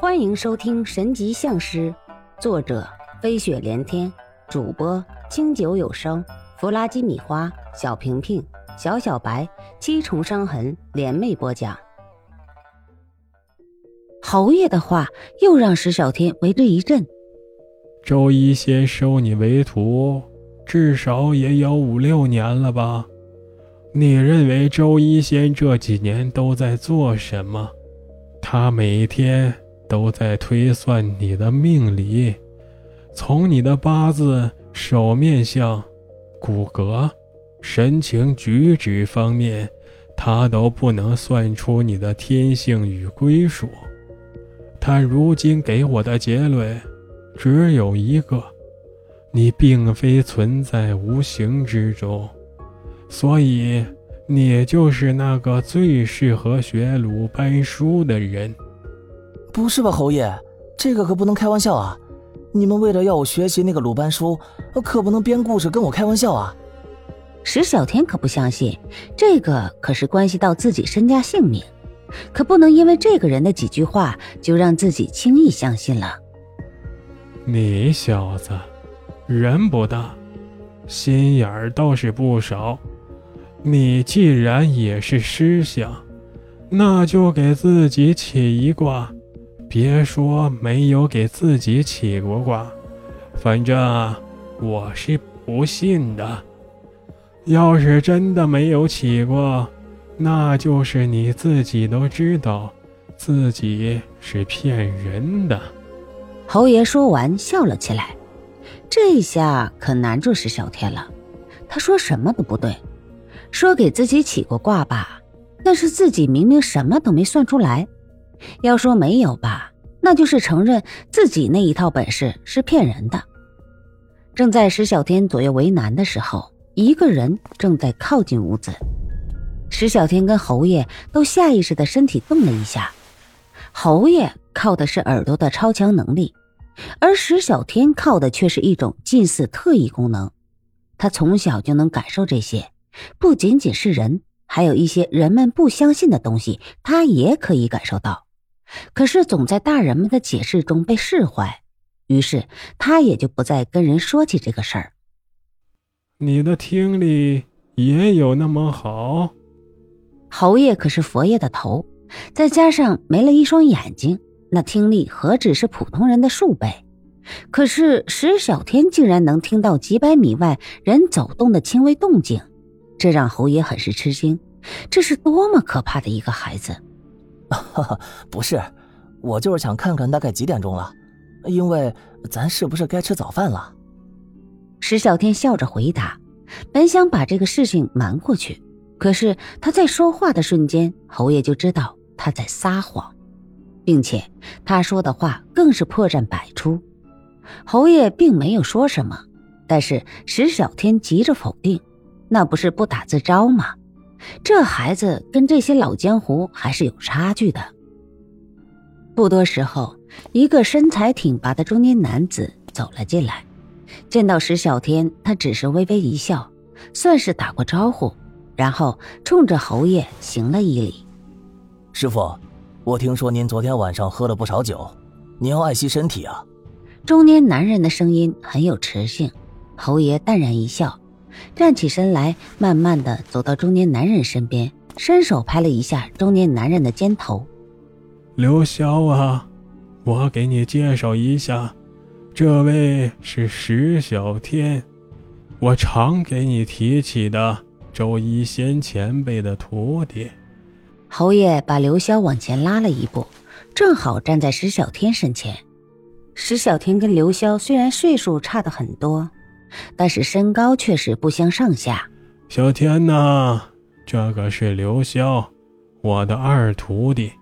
欢迎收听《神级相师》，作者飞雪连天，主播清酒有声，弗拉基米花，小平平，小小白，七重伤痕联袂播讲。侯爷的话又让石小天为之一振。周一仙收你为徒，至少也有五六年了吧？你认为周一仙这几年都在做什么？他每天都在推算你的命理，从你的八字、手面相、骨骼、神情举止方面，他都不能算出你的天性与归属。他如今给我的结论只有一个：你并非存在无形之中。所以，你就是那个最适合学鲁班书的人。不是吧，侯爷，这个可不能开玩笑啊！你们为了要我学习那个鲁班书，可不能编故事跟我开玩笑啊！石小天可不相信，这个可是关系到自己身家性命，可不能因为这个人的几句话就让自己轻易相信了。你小子，人不大，心眼儿倒是不少。你既然也是师相，那就给自己起一卦。别说没有给自己起过卦，反正我是不信的。要是真的没有起过，那就是你自己都知道，自己是骗人的。侯爷说完笑了起来，这下可难住石小天了。他说什么都不对。说给自己起过卦吧，但是自己明明什么都没算出来。要说没有吧，那就是承认自己那一套本事是骗人的。正在石小天左右为难的时候，一个人正在靠近屋子。石小天跟侯爷都下意识的身体动了一下。侯爷靠的是耳朵的超强能力，而石小天靠的却是一种近似特异功能。他从小就能感受这些。不仅仅是人，还有一些人们不相信的东西，他也可以感受到。可是总在大人们的解释中被释怀，于是他也就不再跟人说起这个事儿。你的听力也有那么好？侯爷可是佛爷的头，再加上没了一双眼睛，那听力何止是普通人的数倍？可是石小天竟然能听到几百米外人走动的轻微动静。这让侯爷很是吃惊，这是多么可怕的一个孩子！哈哈，不是，我就是想看看大概几点钟了，因为咱是不是该吃早饭了？石小天笑着回答，本想把这个事情瞒过去，可是他在说话的瞬间，侯爷就知道他在撒谎，并且他说的话更是破绽百出。侯爷并没有说什么，但是石小天急着否定。那不是不打自招吗？这孩子跟这些老江湖还是有差距的。不多时候，一个身材挺拔的中年男子走了进来，见到石小天，他只是微微一笑，算是打过招呼，然后冲着侯爷行了一礼：“师傅，我听说您昨天晚上喝了不少酒，您要爱惜身体啊。”中年男人的声音很有磁性，侯爷淡然一笑。站起身来，慢慢的走到中年男人身边，伸手拍了一下中年男人的肩头。刘潇啊，我给你介绍一下，这位是石小天，我常给你提起的周一仙前辈的徒弟。侯爷把刘潇往前拉了一步，正好站在石小天身前。石小天跟刘潇虽然岁数差的很多。但是身高却是不相上下。小天呐，这个是刘潇，我的二徒弟，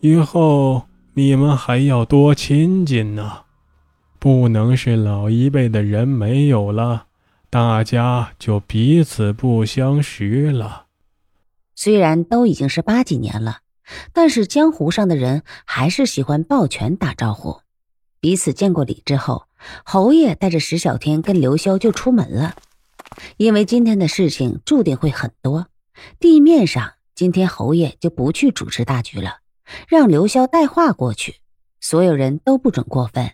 以后你们还要多亲近呢，不能是老一辈的人没有了，大家就彼此不相识了。虽然都已经是八几年了，但是江湖上的人还是喜欢抱拳打招呼，彼此见过礼之后。侯爷带着石小天跟刘潇就出门了，因为今天的事情注定会很多。地面上，今天侯爷就不去主持大局了，让刘潇带话过去。所有人都不准过分，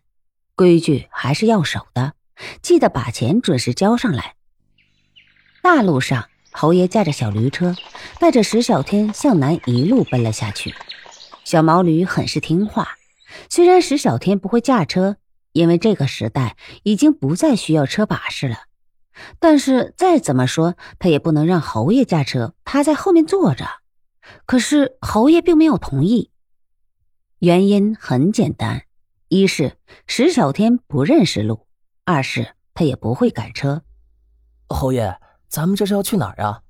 规矩还是要守的，记得把钱准时交上来。大路上，侯爷驾着小驴车，带着石小天向南一路奔了下去。小毛驴很是听话，虽然石小天不会驾车，因为这个时代已经不再需要车把式了，但是再怎么说，他也不能让侯爷驾车，他在后面坐着。可是侯爷并没有同意。原因很简单：一是石小天不认识路，二是他也不会赶车。侯爷，咱们这是要去哪儿啊？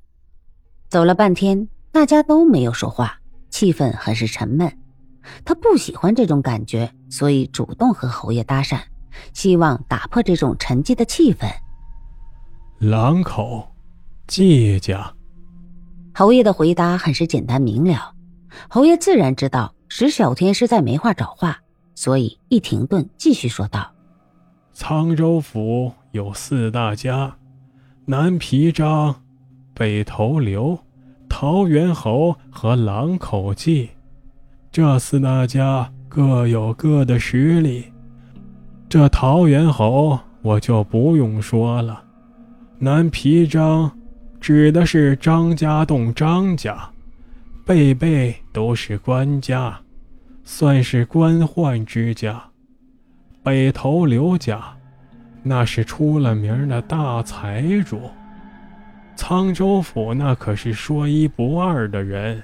走了半天，大家都没有说话，气氛很是沉闷。他不喜欢这种感觉，所以主动和侯爷搭讪，希望打破这种沉寂的气氛。狼口，季家。侯爷的回答很是简单明了。侯爷自然知道。石小天是在没话找话，所以一停顿，继续说道：“沧州府有四大家，南皮张、北头刘、桃源侯和狼口季。这四大家各有各的实力。这桃源侯我就不用说了，南皮张指的是张家洞张家。”辈辈都是官家，算是官宦之家。北头刘家，那是出了名的大财主。沧州府那可是说一不二的人。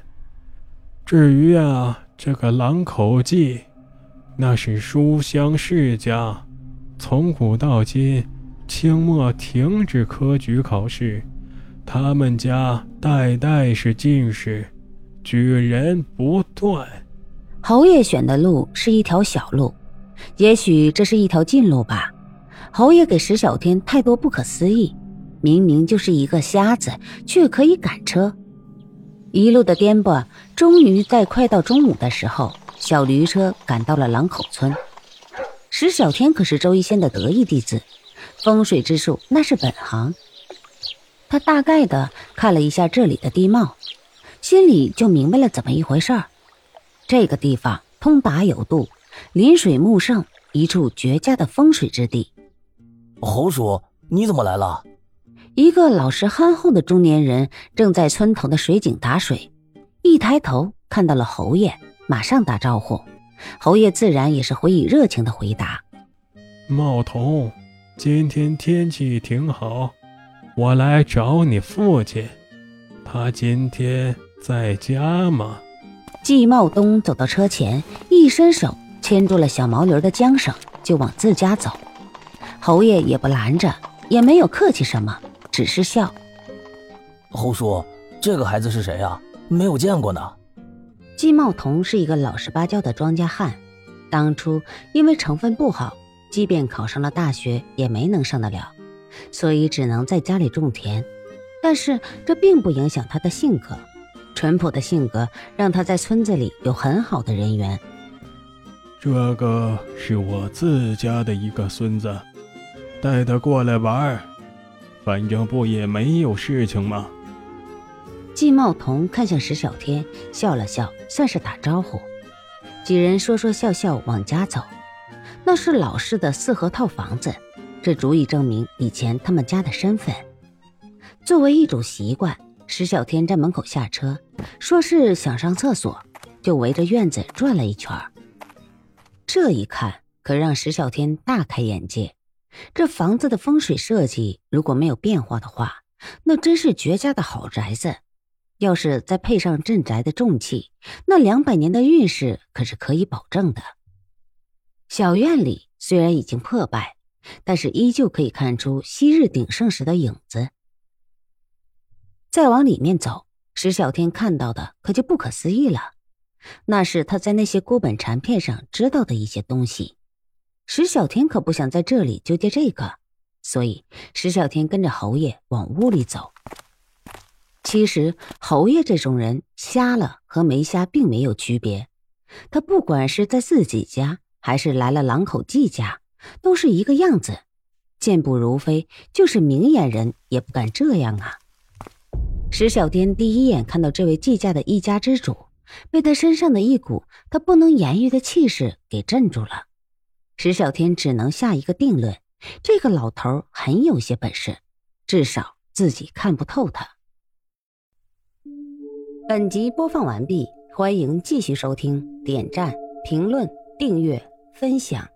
至于啊，这个狼口记，那是书香世家，从古到今，清末停止科举考试，他们家代代是进士。举人不断。侯爷选的路是一条小路，也许这是一条近路吧。侯爷给石小天太多不可思议，明明就是一个瞎子，却可以赶车。一路的颠簸，终于在快到中午的时候，小驴车赶到了狼口村。石小天可是周一仙的得意弟子，风水之术那是本行。他大概的看了一下这里的地貌。心里就明白了怎么一回事儿。这个地方通达有度，临水木盛，一处绝佳的风水之地。侯叔，你怎么来了？一个老实憨厚的中年人正在村头的水井打水，一抬头看到了侯爷，马上打招呼。侯爷自然也是回以热情的回答：“茂童，今天天气挺好，我来找你父亲，他今天。”在家吗？季茂东走到车前，一伸手牵住了小毛驴的缰绳，就往自家走。侯爷也不拦着，也没有客气什么，只是笑。侯叔，这个孩子是谁啊？没有见过呢。季茂同是一个老实巴交的庄稼汉，当初因为成分不好，即便考上了大学也没能上得了，所以只能在家里种田。但是这并不影响他的性格。淳朴的性格让他在村子里有很好的人缘。这个是我自家的一个孙子，带他过来玩反正不也没有事情吗？季茂同看向石小天，笑了笑，算是打招呼。几人说说笑笑往家走。那是老式的四合套房子，这足以证明以前他们家的身份。作为一种习惯。石小天在门口下车，说是想上厕所，就围着院子转了一圈。这一看，可让石小天大开眼界。这房子的风水设计如果没有变化的话，那真是绝佳的好宅子。要是再配上镇宅的重器，那两百年的运势可是可以保证的。小院里虽然已经破败，但是依旧可以看出昔日鼎盛时的影子。再往里面走，石小天看到的可就不可思议了。那是他在那些孤本残片上知道的一些东西。石小天可不想在这里纠结这个，所以石小天跟着侯爷往屋里走。其实侯爷这种人，瞎了和没瞎并没有区别。他不管是在自己家，还是来了狼口季家，都是一个样子，健步如飞。就是明眼人也不敢这样啊。石小天第一眼看到这位季家的一家之主，被他身上的一股他不能言喻的气势给镇住了。石小天只能下一个定论：这个老头很有些本事，至少自己看不透他。本集播放完毕，欢迎继续收听，点赞、评论、订阅、分享。